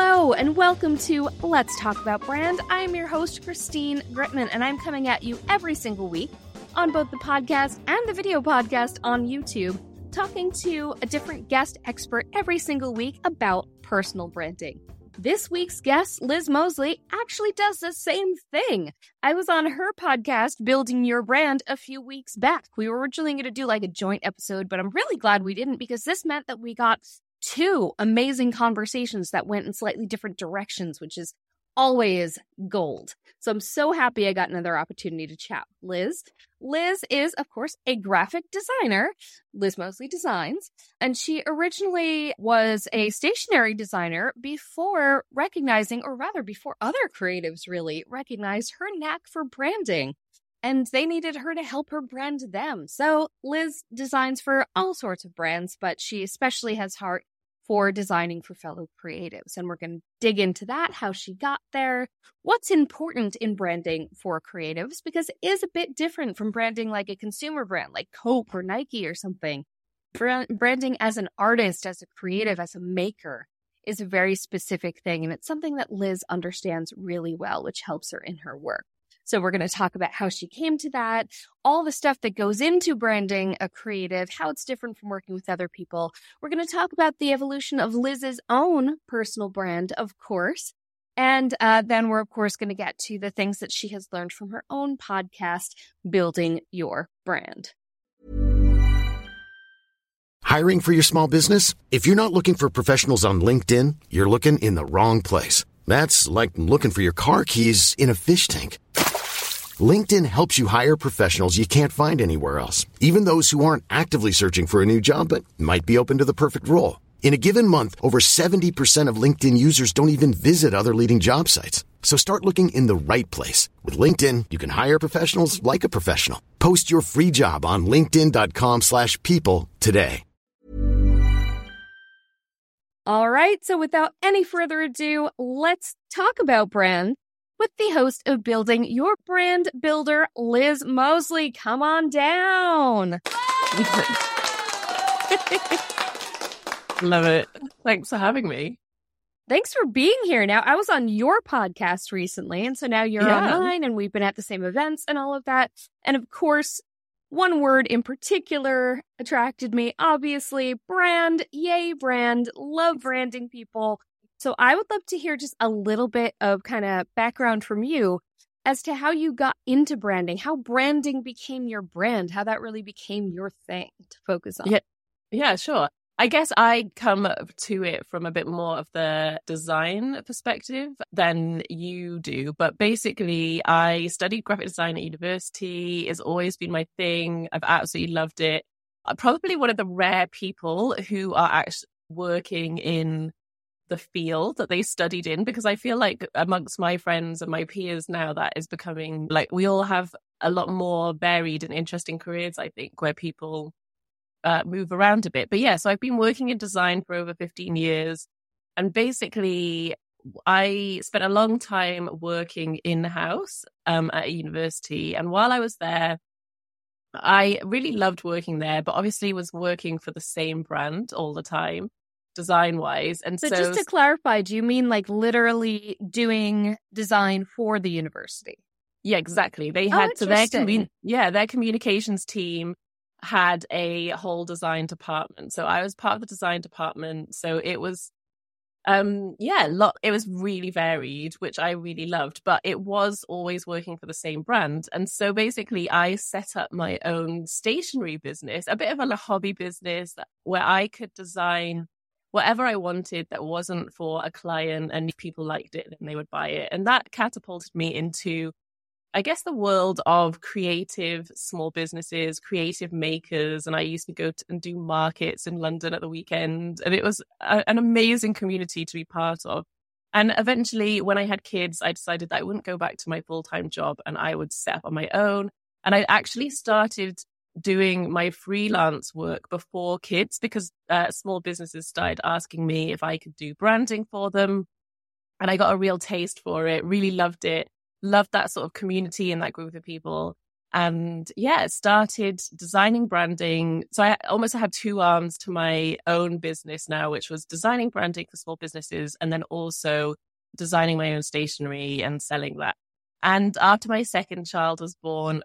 Hello, and welcome to Let's Talk About Brand. I'm your host, Christine Gritmon, and I'm coming at you every single week on both the podcast and the video podcast on YouTube, talking to a different guest expert every single week about personal branding. This week's guest, Liz Mosley, actually does the same thing. I was on her podcast, Building Your Brand, a few weeks back. We were originally going to do like a joint episode, but I'm really glad we didn't because this meant that we got two amazing conversations that went in slightly different directions, which is always gold. So I'm so happy I got another opportunity to chat Liz. Liz is, of course, a graphic designer. Liz Mosley Designs. And she originally was a stationery designer before recognizing, or rather, before other creatives really recognized her knack for branding. And they needed her to help her brand them. So Liz designs for all sorts of brands, but she especially has heart for designing for fellow creatives. And we're going to dig into that, how she got there, what's important in branding for creatives, because it is a bit different from branding like a consumer brand like Coke or Nike or something. Branding as an artist, as a creative, as a maker is a very specific thing. And it's something that Liz understands really well, which helps her in her work. So we're going to talk about how she came to that, all the stuff that goes into branding a creative, how it's different from working with other people. We're going to talk about the evolution of Liz's own personal brand, of course. And uh, then we're, of course, going to get to the things that she has learned from her own podcast, Building Your Brand. Hiring for your small business? If you're not looking for professionals on LinkedIn, you're looking in the wrong place. That's like looking for your car keys in a fish tank. LinkedIn helps you hire professionals you can't find anywhere else, even those who aren't actively searching for a new job but might be open to the perfect role. In a given month, over 70% of LinkedIn users don't even visit other leading job sites. So start looking in the right place. With LinkedIn, you can hire professionals like a professional. Post your free job on linkedin.com slash people today. All right, so without any further ado, let's talk about brand with the host of Building Your Brand Builder, Liz Mosley. Come on down. Love it. Thanks for having me. Thanks for being here. Now, I was on your podcast recently, and so now you're yeah. online, and we've been at the same events and all of that. And of course, one word in particular attracted me. Obviously, brand. Yay, brand. Love branding people. So I would love to hear just a little bit of kind of background from you as to how you got into branding, how branding became your brand, how that really became your thing to focus on. Yeah, yeah, sure. I guess I come to it from a bit more of the design perspective than you do. But basically, I studied graphic design at university. It's always been my thing. I've absolutely loved it. I'm probably one of the rare people who are actually working in the field that they studied in because I feel like amongst my friends and my peers now that is becoming like we all have a lot more varied and interesting careers, I think, where people uh, move around a bit. But yeah, so I've been working in design for over 15 years. And basically, I spent a long time working in house um, at a university. And while I was there, I really loved working there, but obviously was working for the same brand all the time design wise. And so, so, just to clarify, do you mean like literally doing design for the university? Yeah, exactly. They oh, had oh, so their commun- yeah, their communications team had a whole design department. So I was part of the design department. So it was um yeah, lot it was really varied, which I really loved, but it was always working for the same brand. And so basically I set up my own stationery business, a bit of a hobby business where I could design whatever I wanted that wasn't for a client and if people liked it, then they would buy it. And that catapulted me into, I guess, the world of creative small businesses, creative makers. And I used to go to, and do markets in London at the weekend. And it was a, an amazing community to be part of. And eventually, when I had kids, I decided that I wouldn't go back to my full time job and I would set up on my own. And I actually started doing my freelance work before kids because uh, small businesses started asking me if I could do branding for them. And I got a real taste for it, really loved it, loved that sort of community and that group of people. And yeah, started designing branding. So I almost had two arms to my own business now, which was designing branding for small businesses and then also designing my own stationery and selling that. And after my second child was born,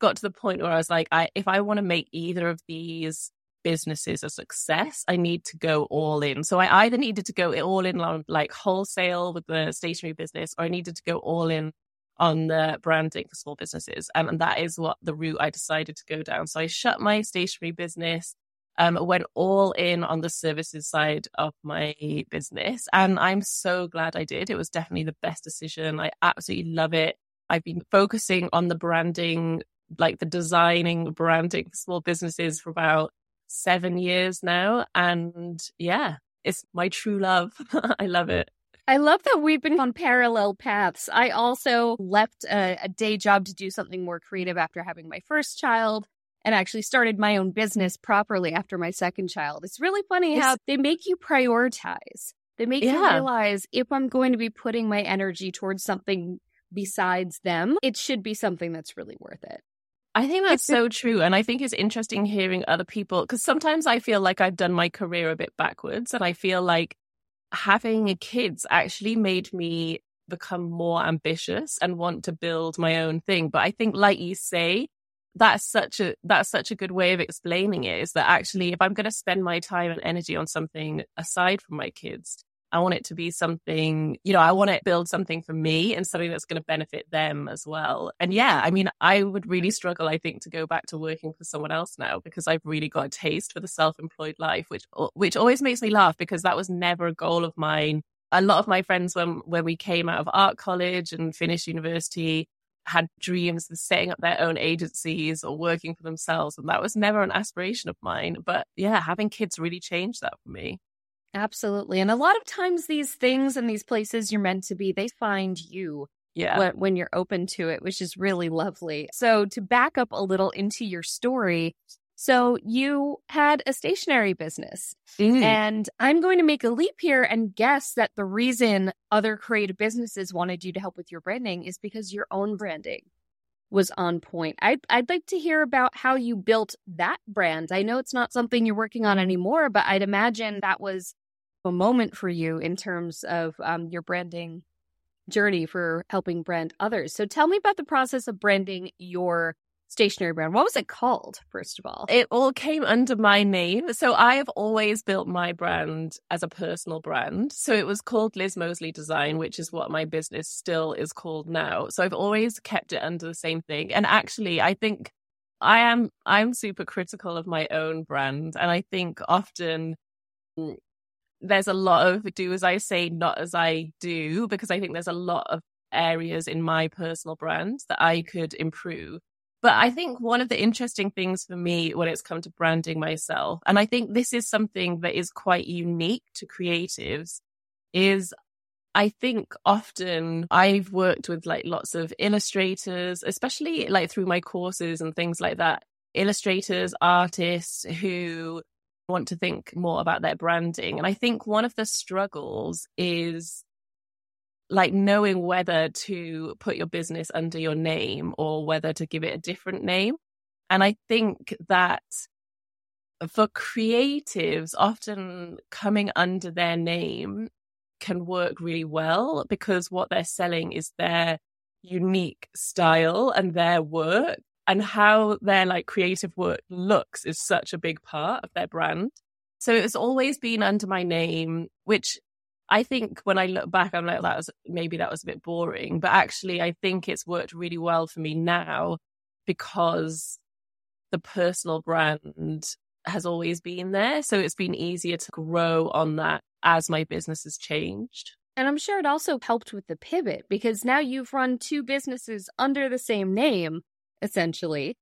got to the point where I was like, I, if I want to make either of these businesses a success, I need to go all in. So I either needed to go all in on like wholesale with the stationery business, or I needed to go all in on the branding for small businesses. Um, and that is what the route I decided to go down. So I shut my stationery business, um, went all in on the services side of my business. And I'm so glad I did. It was definitely the best decision. I absolutely love it. I've been focusing on the branding, like the designing branding small businesses for about seven years now. And yeah, it's my true love. I love it. I love that we've been on parallel paths. I also left a, a, day job to do something more creative after having my first child and actually started my own business properly after my second child. It's really funny it's, how they make you prioritize. They make yeah. you realize if I'm going to be putting my energy towards something besides them, it should be something that's really worth it. I think that's so true. And I think it's interesting hearing other people because sometimes I feel like I've done my career a bit backwards and I feel like having kids actually made me become more ambitious and want to build my own thing. But I think, like you say, that's such a that's such a good way of explaining it is that actually if I'm going to spend my time and energy on something aside from my kids, I want it to be something, you know, I want to build something for me and something that's going to benefit them as well. And yeah, I mean, I would really struggle, I think, to go back to working for someone else now because I've really got a taste for the self-employed life, which, which always makes me laugh because that was never a goal of mine. A lot of my friends, when, when we came out of art college and finished university, had dreams of setting up their own agencies or working for themselves. And that was never an aspiration of mine. But yeah, having kids really changed that for me. Absolutely. And a lot of times these things and these places you're meant to be, they find you. Yeah. When, when you're open to it, which is really lovely. So to back up a little into your story, so you had a stationery business. Mm. And I'm going to make a leap here and guess that the reason other creative businesses wanted you to help with your branding is because your own branding was on point. I'd, I'd like to hear about how you built that brand. I know it's not something you're working on anymore, but I'd imagine that was moment for you in terms of um, your branding journey for helping brand others. So tell me about the process of branding your stationery brand. What was it called, first of all? It all came under my name. So I have always built my brand as a personal brand. So it was called Liz Mosley Design, which is what my business still is called now. So I've always kept it under the same thing. And actually, I think I am I'm super critical of my own brand. And I think often mm, there's a lot of do as I say, not as I do, because I think there's a lot of areas in my personal brand that I could improve. But I think one of the interesting things for me when it's come to branding myself, and I think this is something that is quite unique to creatives, is I think often I've worked with like lots of illustrators, especially like through my courses and things like that, illustrators, artists who want to think more about their branding. And I think one of the struggles is like knowing whether to put your business under your name or whether to give it a different name. And I think that for creatives, often coming under their name can work really well because what they're selling is their unique style and their work and how their like creative work looks is such a big part of their brand. So it's always been under my name, which I think when I look back, I'm like, that was maybe that was a bit boring, but actually, I think it's worked really well for me now because the personal brand has always been there. So it's been easier to grow on that as my business has changed. And I'm sure it also helped with the pivot because now you've run two businesses under the same name essentially.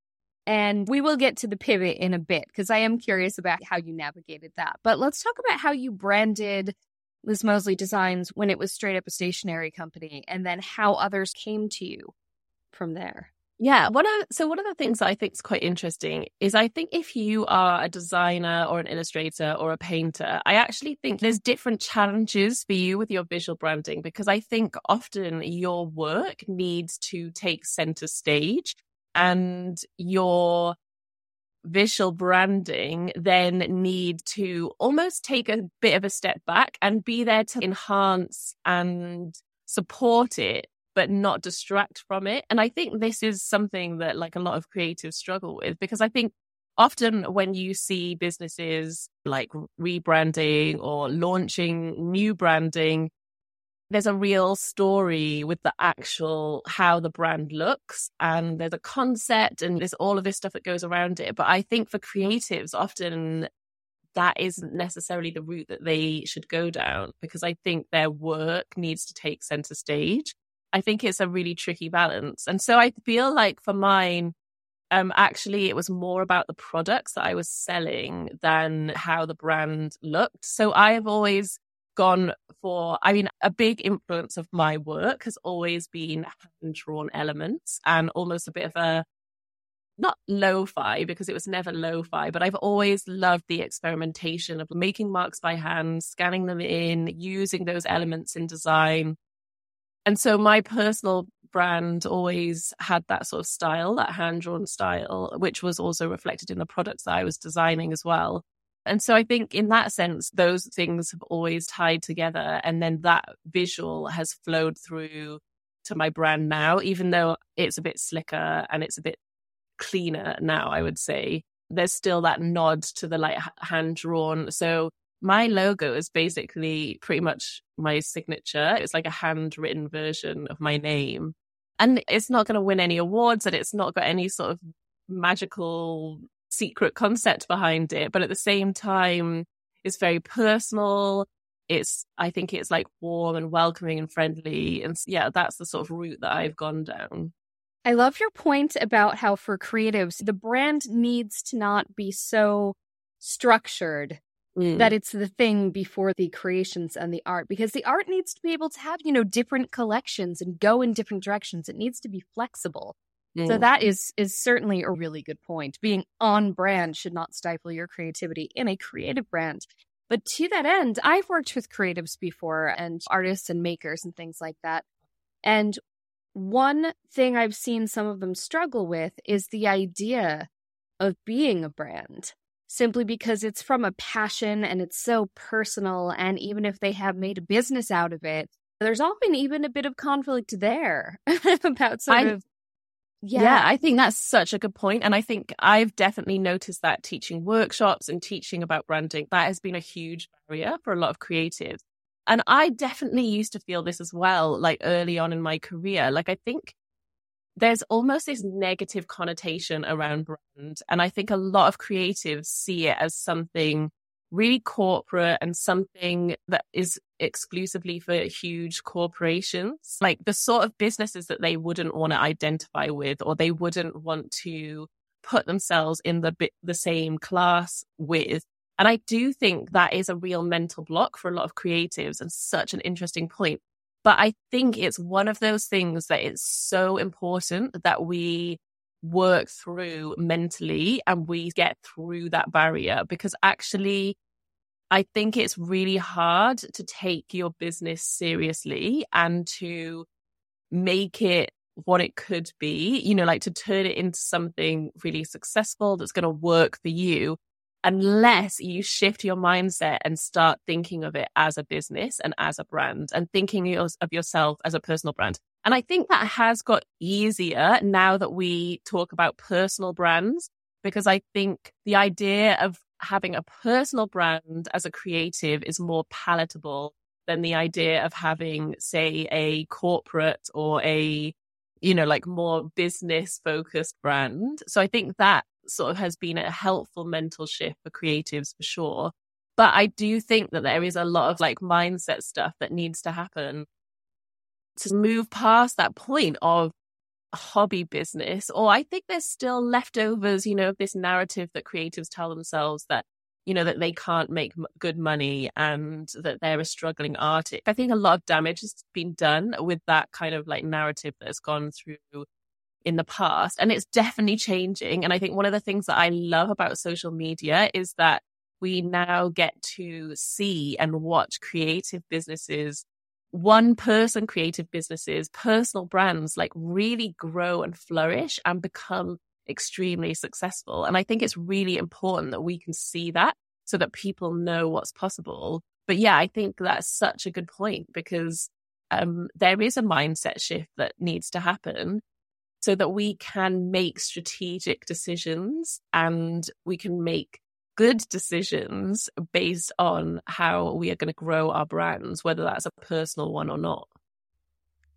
And we will get to the pivot in a bit because I am curious about how you navigated that. But let's talk about how you branded Liz Mosley Designs when it was straight up a stationery company and then how others came to you from there. Yeah, one of so one of the things I think is quite interesting is I think if you are a designer or an illustrator or a painter, I actually think there's different challenges for you with your visual branding because I think often your work needs to take center stage and your visual branding then need to almost take a bit of a step back and be there to enhance and support it but not distract from it. And i think this is something that like a lot of creatives struggle with because i think often when you see businesses like rebranding or launching new branding there's a real story with the actual how the brand looks and there's a concept and there's all of this stuff that goes around it but i think for creatives often that isn't necessarily the route that they should go down because i think their work needs to take center stage. I think it's a really tricky balance and so i feel like for mine um actually it was more about the products that i was selling than how the brand looked. So i have always gone for, I mean, a big influence of my work has always been hand drawn elements and almost a bit of a, not lo-fi because it was never lo-fi, but I've always loved the experimentation of making marks by hand, scanning them in, using those elements in design. And so my personal brand always had that sort of style, that hand drawn style, which was also reflected in the products that I was designing as well. And so I think in that sense, those things have always tied together. And then that visual has flowed through to my brand now, even though it's a bit slicker and it's a bit cleaner now, I would say. There's still that nod to the like hand drawn. So my logo is basically pretty much my signature. It's like a handwritten version of my name. And it's not going to win any awards and it's not got any sort of magical secret concept behind it, but at the same time, it's very personal. It's, I think it's like warm and welcoming and friendly. And yeah, that's the sort of route that I've gone down. I love your point about how for creatives, the brand needs to not be so structured mm. that it's the thing before the creations and the art because the art needs to be able to have, you know, different collections and go in different directions. It needs to be flexible. So mm. that is is certainly a really good point. Being on brand should not stifle your creativity in a creative brand. But to that end, I've worked with creatives before and artists and makers and things like that. And one thing I've seen some of them struggle with is the idea of being a brand simply because it's from a passion and it's so personal. And even if they have made a business out of it, there's often even a bit of conflict there about sort I, of yeah. yeah. I think that's such a good point. And I think I've definitely noticed that teaching workshops and teaching about branding, that has been a huge barrier for a lot of creatives. And I definitely used to feel this as well, like early on in my career. Like, I think there's almost this negative connotation around brand. And I think a lot of creatives see it as something really corporate and something that is exclusively for huge corporations, like the sort of businesses that they wouldn't want to identify with or they wouldn't want to put themselves in the the same class with. And I do think that is a real mental block for a lot of creatives and such an interesting point. But I think it's one of those things that it's so important that we work through mentally and we get through that barrier because actually I think it's really hard to take your business seriously and to make it what it could be, you know, like to turn it into something really successful that's going to work for you, unless you shift your mindset and start thinking of it as a business and as a brand and thinking of yourself as a personal brand. And I think that has got easier now that we talk about personal brands, because I think the idea of having a personal brand as a creative is more palatable than the idea of having, say, a corporate or a, you know, like more business focused brand. So I think that sort of has been a helpful mental shift for creatives for sure. But I do think that there is a lot of like mindset stuff that needs to happen to move past that point of hobby business, or I think there's still leftovers, you know, of this narrative that creatives tell themselves that, you know, that they can't make good money and that they're a struggling artist. I think a lot of damage has been done with that kind of like narrative that's gone through in the past. And it's definitely changing. And I think one of the things that I love about social media is that we now get to see and watch creative businesses one person creative businesses, personal brands like really grow and flourish and become extremely successful. And I think it's really important that we can see that so that people know what's possible. But yeah, I think that's such a good point because um, there is a mindset shift that needs to happen so that we can make strategic decisions and we can make good decisions based on how we are going to grow our brands, whether that's a personal one or not.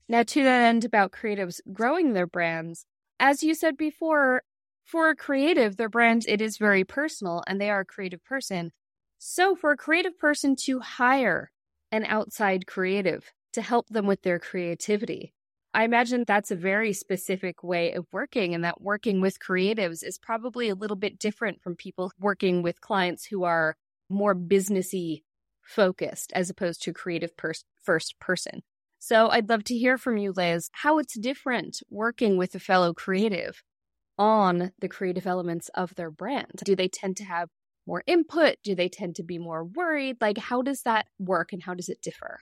Now, to that end about creatives growing their brands, as you said before, for a creative, their brand, it is very personal and they are a creative person. So, for a creative person to hire an outside creative to help them with their creativity, I imagine that's a very specific way of working, and that working with creatives is probably a little bit different from people working with clients who are more businessy focused as opposed to creative first person. So I'd love to hear from you, Liz, how it's different working with a fellow creative on the creative elements of their brand. Do they tend to have more input? Do they tend to be more worried? Like, how does that work and how does it differ?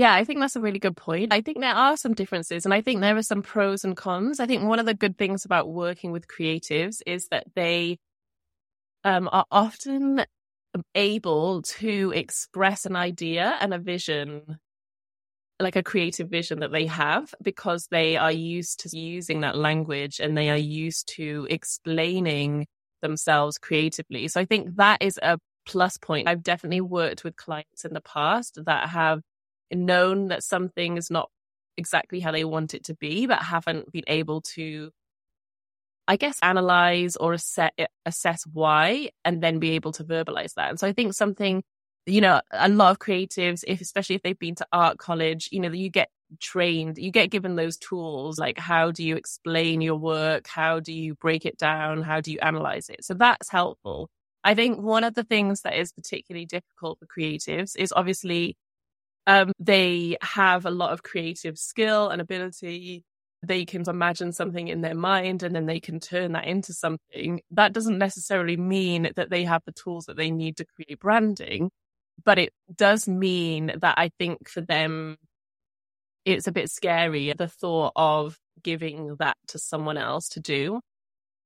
Yeah, I think that's a really good point. I think there are some differences and I think there are some pros and cons. I think one of the good things about working with creatives is that they um, are often able to express an idea and a vision, like a creative vision that they have, because they are used to using that language and they are used to explaining themselves creatively. So I think that is a plus point. I've definitely worked with clients in the past that have known that something is not exactly how they want it to be, but haven't been able to, I guess, analyze or assess, eh, assess why and then be able to verbalize that. And so I think something, you know, a lot of creatives, if especially if they've been to art college, you know, you get trained, you get given those tools like how do you explain your work? How do you break it down? How do you analyze it? So that's helpful. I think one of the things that is particularly difficult for creatives is obviously um, they have a lot of creative skill and ability. They can imagine something in their mind and then they can turn that into something. That doesn't necessarily mean that they have the tools that they need to create branding, but it does mean that I think for them, it's a bit scary the thought of giving that to someone else to do.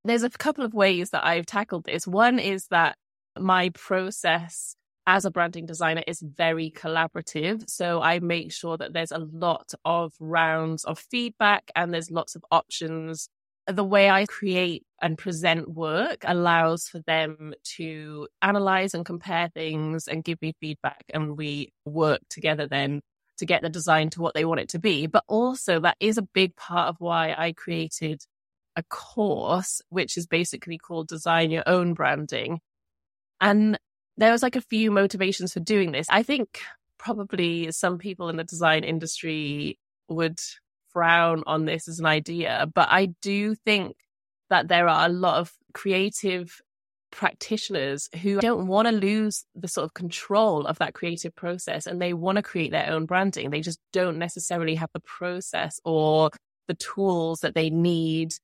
There's a couple of ways that I've tackled this. One is that my process as a branding designer is very collaborative. So I make sure that there's a lot of rounds of feedback and there's lots of options. The way I create and present work allows for them to analyze and compare things and give me feedback. And we work together then to get the design to what they want it to be. But also, that is a big part of why I created a course, which is basically called Design Your Own Branding. And there was like a few motivations for doing this. I think probably some people in the design industry would frown on this as an idea, but I do think that there are a lot of creative practitioners who don't want to lose the sort of control of that creative process and they want to create their own branding. They just don't necessarily have the process or the tools that they need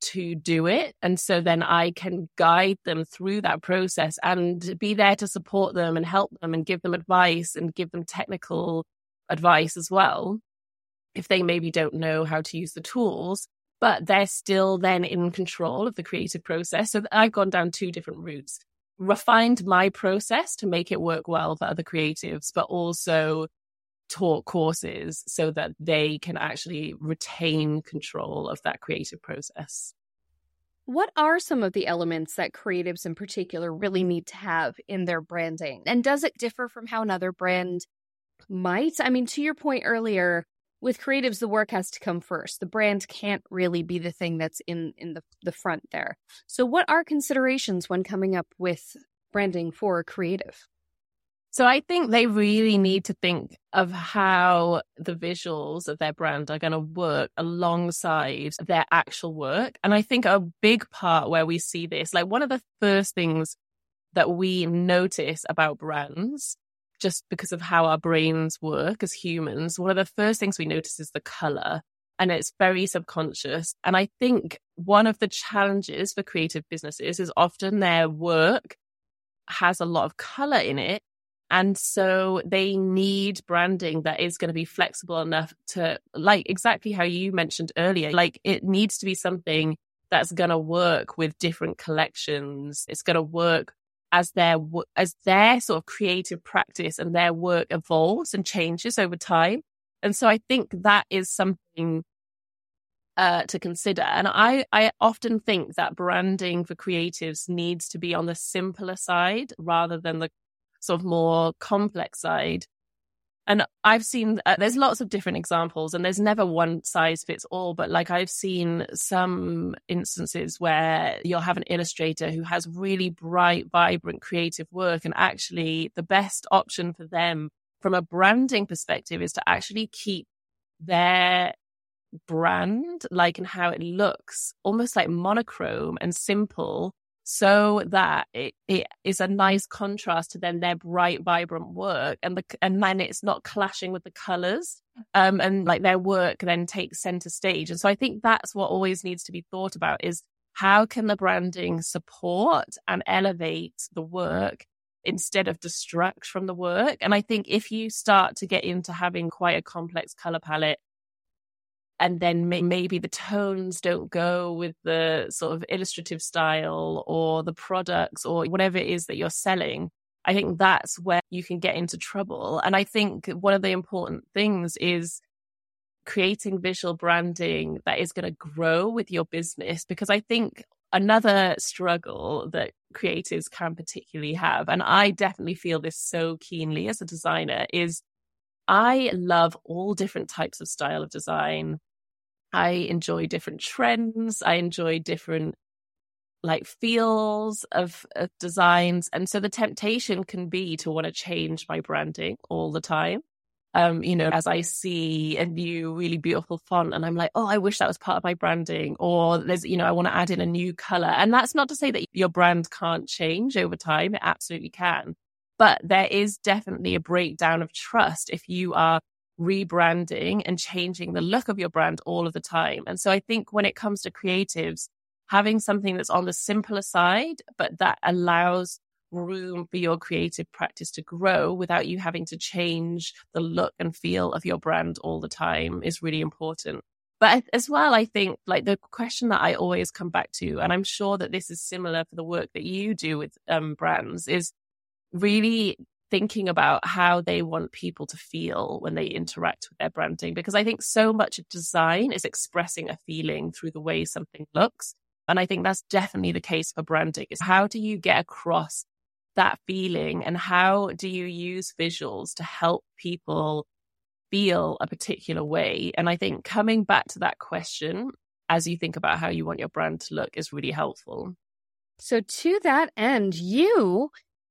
to do it. And so then I can guide them through that process and be there to support them and help them and give them advice and give them technical advice as well. If they maybe don't know how to use the tools, but they're still then in control of the creative process. So I've gone down two different routes. refined my process to make it work well for other creatives, but also taught courses so that they can actually retain control of that creative process. What are some of the elements that creatives in particular really need to have in their branding? And does it differ from how another brand might? I mean, to your point earlier, with creatives, the work has to come first. The brand can't really be the thing that's in, in the, the front there. So, what are considerations when coming up with branding for a creative? So I think they really need to think of how the visuals of their brand are going to work alongside their actual work. And I think a big part where we see this, like one of the first things that we notice about brands, just because of how our brains work as humans, one of the first things we notice is the color. And it's very subconscious. And I think one of the challenges for creative businesses is often their work has a lot of color in it and so they need branding that is going to be flexible enough to, like exactly how you mentioned earlier, like it needs to be something that's going to work with different collections. It's going to work as their as their sort of creative practice and their work evolves and changes over time. And so I think that is something uh, to consider. And I I often think that branding for creatives needs to be on the simpler side rather than the sort of more complex side. And I've seen, uh, there's lots of different examples and there's never one size fits all, but like I've seen some instances where you'll have an illustrator who has really bright, vibrant, creative work. And actually the best option for them from a branding perspective is to actually keep their brand, like and how it looks, almost like monochrome and simple so that it, it is a nice contrast to then their bright, vibrant work, and the and then it's not clashing with the colors, um, and like their work then takes center stage. And so I think that's what always needs to be thought about: is how can the branding support and elevate the work instead of distract from the work? And I think if you start to get into having quite a complex color palette and then may- maybe the tones don't go with the sort of illustrative style or the products or whatever it is that you're selling. I think that's where you can get into trouble. And I think one of the important things is creating visual branding that is going to grow with your business because I think another struggle that creatives can particularly have, and I definitely feel this so keenly as a designer, is I love all different types of style of design. I enjoy different trends. I enjoy different like feels of, of designs. And so the temptation can be to want to change my branding all the time. Um, you know, as I see a new really beautiful font and I'm like, oh, I wish that was part of my branding. Or there's, you know, I want to add in a new color. And that's not to say that your brand can't change over time. It absolutely can. But there is definitely a breakdown of trust if you are rebranding and changing the look of your brand all of the time. And so I think when it comes to creatives, having something that's on the simpler side, but that allows room for your creative practice to grow without you having to change the look and feel of your brand all the time is really important. But as well, I think like the question that I always come back to, and I'm sure that this is similar for the work that you do with um, brands, is really thinking about how they want people to feel when they interact with their branding. Because I think so much of design is expressing a feeling through the way something looks. And I think that's definitely the case for branding is how do you get across that feeling and how do you use visuals to help people feel a particular way? And I think coming back to that question as you think about how you want your brand to look is really helpful. So, to that end, you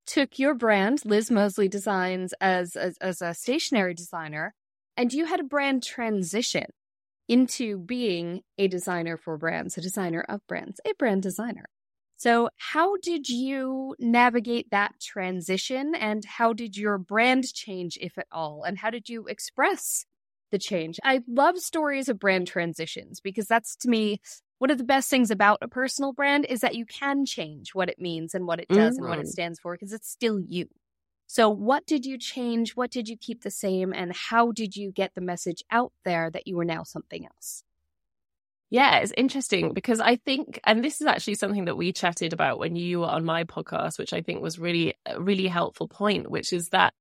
took your brand, Liz Mosley Designs, as, as, as a stationary designer, and you had a brand transition into being a designer for brands, a designer of brands, a brand designer. So, how did you navigate that transition and how did your brand change, if at all? And how did you express the change? I love stories of brand transitions because that's to me one of the best things about a personal brand is that you can change what it means and what it does mm-hmm. and what it mm-hmm. stands for because it's still you. So, what did you change? What did you keep the same? And how did you get the message out there that you were now something else? Yeah, it's interesting because I think, and this is actually something that we chatted about when you were on my podcast, which I think was really, a really helpful point, which is that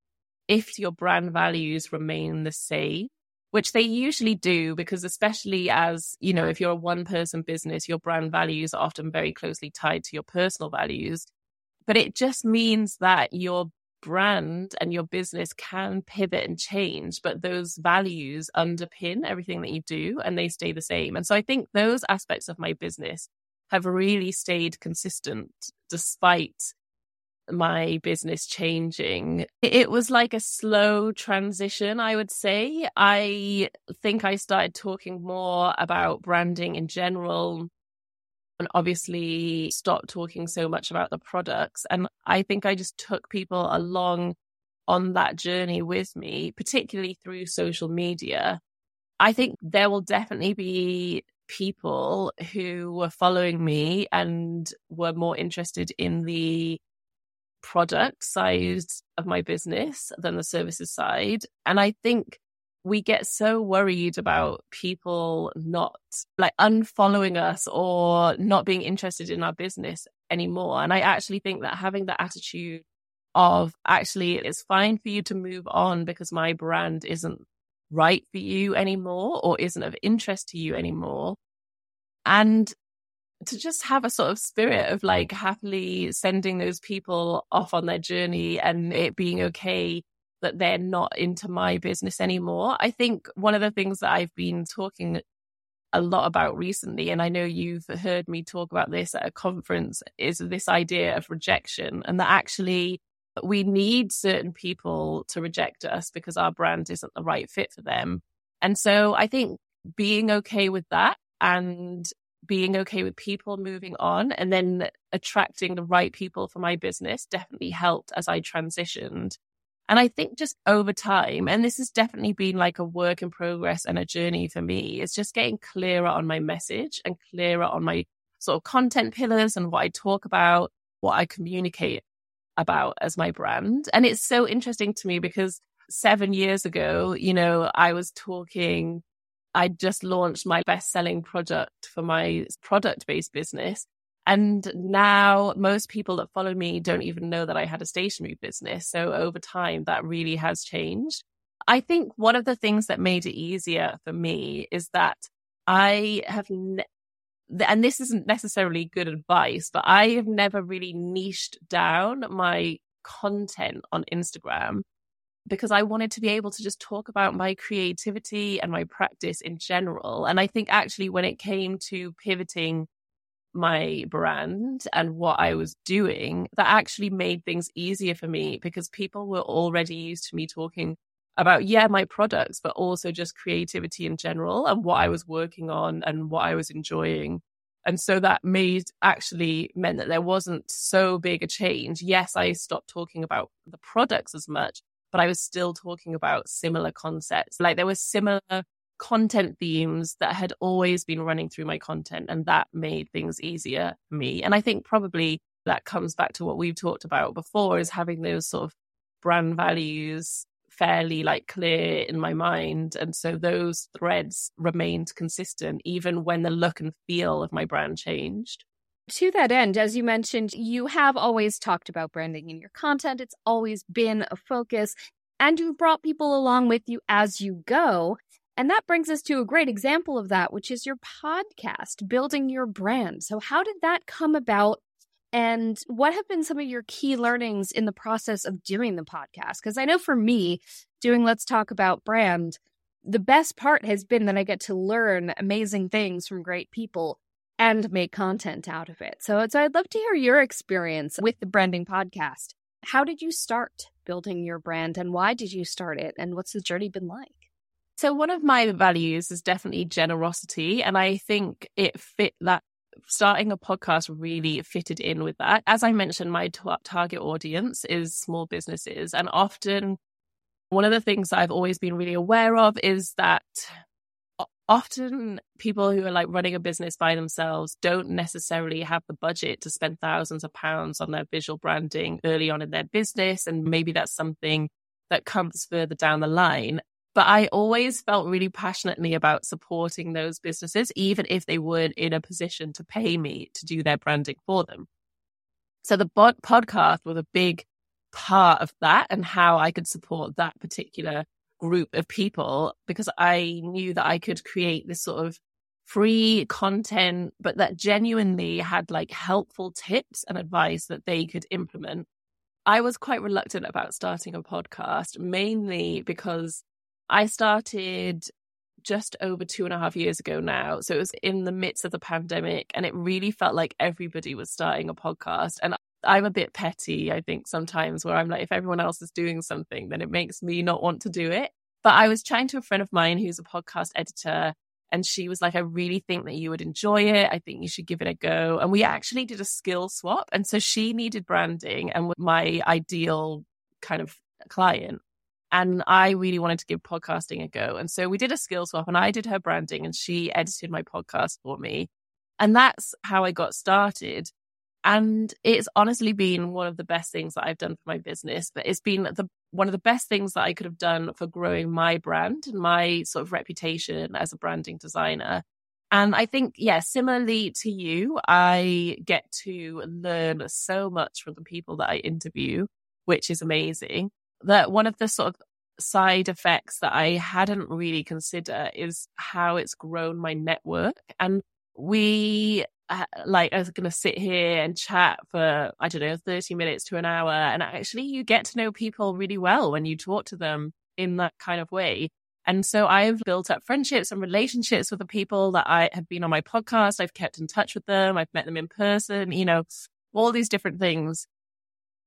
if your brand values remain the same, which they usually do, because especially as, you know, if you're a one person business, your brand values are often very closely tied to your personal values. But it just means that your brand and your business can pivot and change, but those values underpin everything that you do and they stay the same. And so I think those aspects of my business have really stayed consistent despite my business changing. It was like a slow transition, I would say. I think I started talking more about branding in general and obviously stopped talking so much about the products. And I think I just took people along on that journey with me, particularly through social media. I think there will definitely be people who were following me and were more interested in the product side of my business than the services side. And I think we get so worried about people not like unfollowing us or not being interested in our business anymore. And I actually think that having the attitude of actually it's fine for you to move on because my brand isn't right for you anymore or isn't of interest to you anymore. And to just have a sort of spirit of like happily sending those people off on their journey and it being okay that they're not into my business anymore. I think one of the things that I've been talking a lot about recently, and I know you've heard me talk about this at a conference, is this idea of rejection and that actually we need certain people to reject us because our brand isn't the right fit for them. And so I think being okay with that and being okay with people moving on and then attracting the right people for my business definitely helped as I transitioned. And I think just over time, and this has definitely been like a work in progress and a journey for me, is just getting clearer on my message and clearer on my sort of content pillars and what I talk about, what I communicate about as my brand. And it's so interesting to me because seven years ago, you know, I was talking, I just launched my best selling product for my product based business. And now most people that follow me don't even know that I had a stationery business. So over time, that really has changed. I think one of the things that made it easier for me is that I have, ne- and this isn't necessarily good advice, but I have never really niched down my content on Instagram because I wanted to be able to just talk about my creativity and my practice in general. And I think actually when it came to pivoting my brand and what I was doing, that actually made things easier for me because people were already used to me talking about, yeah, my products, but also just creativity in general and what I was working on and what I was enjoying. And so that made actually meant that there wasn't so big a change. Yes, I stopped talking about the products as much, but I was still talking about similar concepts. Like there were similar content themes that had always been running through my content and that made things easier for me. And i think probably that comes back to what we've talked about before is having those sort of brand values fairly like clear in my mind. And so those threads remained consistent even when the look and feel of my brand changed to that end, as you mentioned, you have always talked about branding in your content. It's always been a focus, and you've brought people along with you as you go. And that brings us to a great example of that, which is your podcast, Building Your Brand. So, how did that come about? And what have been some of your key learnings in the process of doing the podcast? Because I know for me, doing Let's Talk About Brand, the best part has been that I get to learn amazing things from great people and make content out of it. So, so I'd love to hear your experience with the branding podcast. How did you start building your brand and why did you start it? And what's the journey been like? So one of my values is definitely generosity. And I think it fit that starting a podcast really fitted in with that. As I mentioned, my t- target audience is small businesses. And often one of the things I've always been really aware of is that often people who are like running a business by themselves don't necessarily have the budget to spend thousands of pounds on their visual branding early on in their business. And maybe that's something that comes further down the line. But I always felt really passionately about supporting those businesses, even if they weren't in a position to pay me to do their branding for them. So the podcast was a big part of that and how I could support that particular group of people because I knew that I could create this sort of free content, but that genuinely had like helpful tips and advice that they could implement. I was quite reluctant about starting a podcast, mainly because I started just over two and a half years ago now. So it was in the midst of the pandemic, and it really felt like everybody was starting a podcast. And I'm a bit petty, I think, sometimes where I'm like, if everyone else is doing something, then it makes me not want to do it. But I was chatting to a friend of mine who's a podcast editor, and she was like, I really think that you would enjoy it. I think you should give it a go. And we actually did a skill swap. And so she needed branding and my ideal kind of client. And I really wanted to give podcasting a go. And so we did a skill swap and I did her branding and she edited my podcast for me. And that's how I got started. And it's honestly been one of the best things that I've done for my business, but it's been the one of the best things that I could have done for growing my brand and my sort of reputation as a branding designer. And I think, yeah, similarly to you, I get to learn so much from the people that I interview, which is amazing. That one of the sort of side effects that I hadn't really considered is how it's grown my network. And we like I was going to sit here and chat for I don't know 30 minutes to an hour and actually you get to know people really well when you talk to them in that kind of way. And so I've built up friendships and relationships with the people that I have been on my podcast. I've kept in touch with them. I've met them in person, you know, all these different things.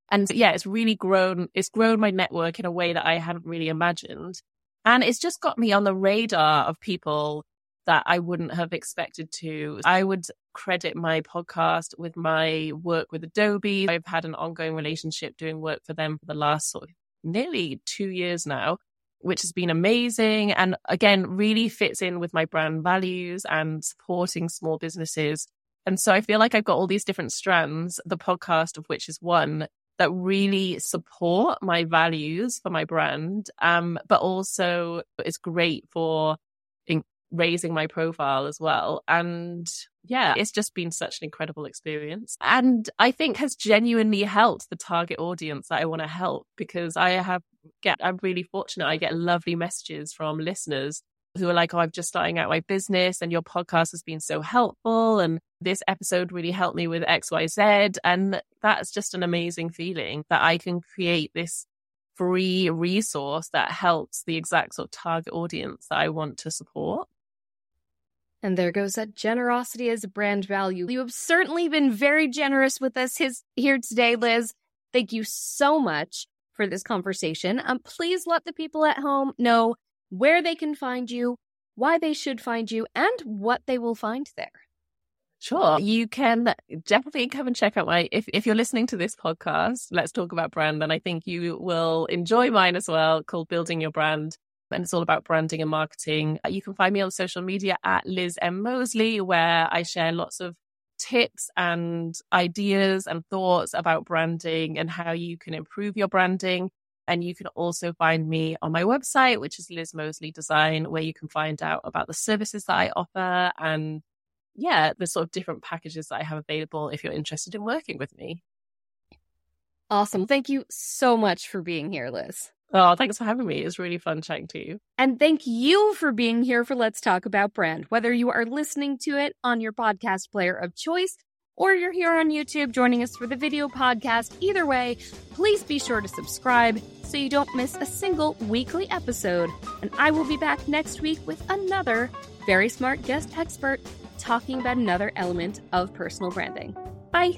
And yeah, it's really grown, it's grown my network in a way that I hadn't really imagined. And it's just got me on the radar of people that I wouldn't have expected to. I would credit my podcast with my work with Adobe. I've had an ongoing relationship doing work for them for the last sort of nearly two years now, which has been amazing. And again, really fits in with my brand values and supporting small businesses. And so I feel like I've got all these different strands, the podcast of which is one that really support my values for my brand. Um, but also it's great for raising my profile as well. And yeah, it's just been such an incredible experience. And I think has genuinely helped the target audience that I want to help because I have get I'm really fortunate. I get lovely messages from listeners who are like, Oh, I'm just starting out my business and your podcast has been so helpful. And this episode really helped me with XYZ. And that's just an amazing feeling that I can create this free resource that helps the exact sort of target audience that I want to support. And there goes that generosity as a brand value. You have certainly been very generous with us his, here today, Liz. Thank you so much for this conversation. Um, please let the people at home know where they can find you, why they should find you, and what they will find there. Sure. You can definitely come and check out my, if, if you're listening to this podcast, let's talk about brand, then I think you will enjoy mine as well, called Building Your Brand and it's all about branding and marketing. Uh, you can find me on social media at Liz M. Mosley, where I share lots of tips and ideas and thoughts about branding and how you can improve your branding. And you can also find me on my website, which is Liz Mosley Design, where you can find out about the services that I offer and yeah, the sort of different packages that I have available if you're interested in working with me. Awesome. Thank you so much for being here, Liz. Oh, thanks for having me. It's really fun chatting to you. And thank you for being here for Let's Talk About Brand. Whether you are listening to it on your podcast player of choice or you're here on YouTube joining us for the video podcast, either way, please be sure to subscribe so you don't miss a single weekly episode. And I will be back next week with another very smart guest expert talking about another element of personal branding. Bye.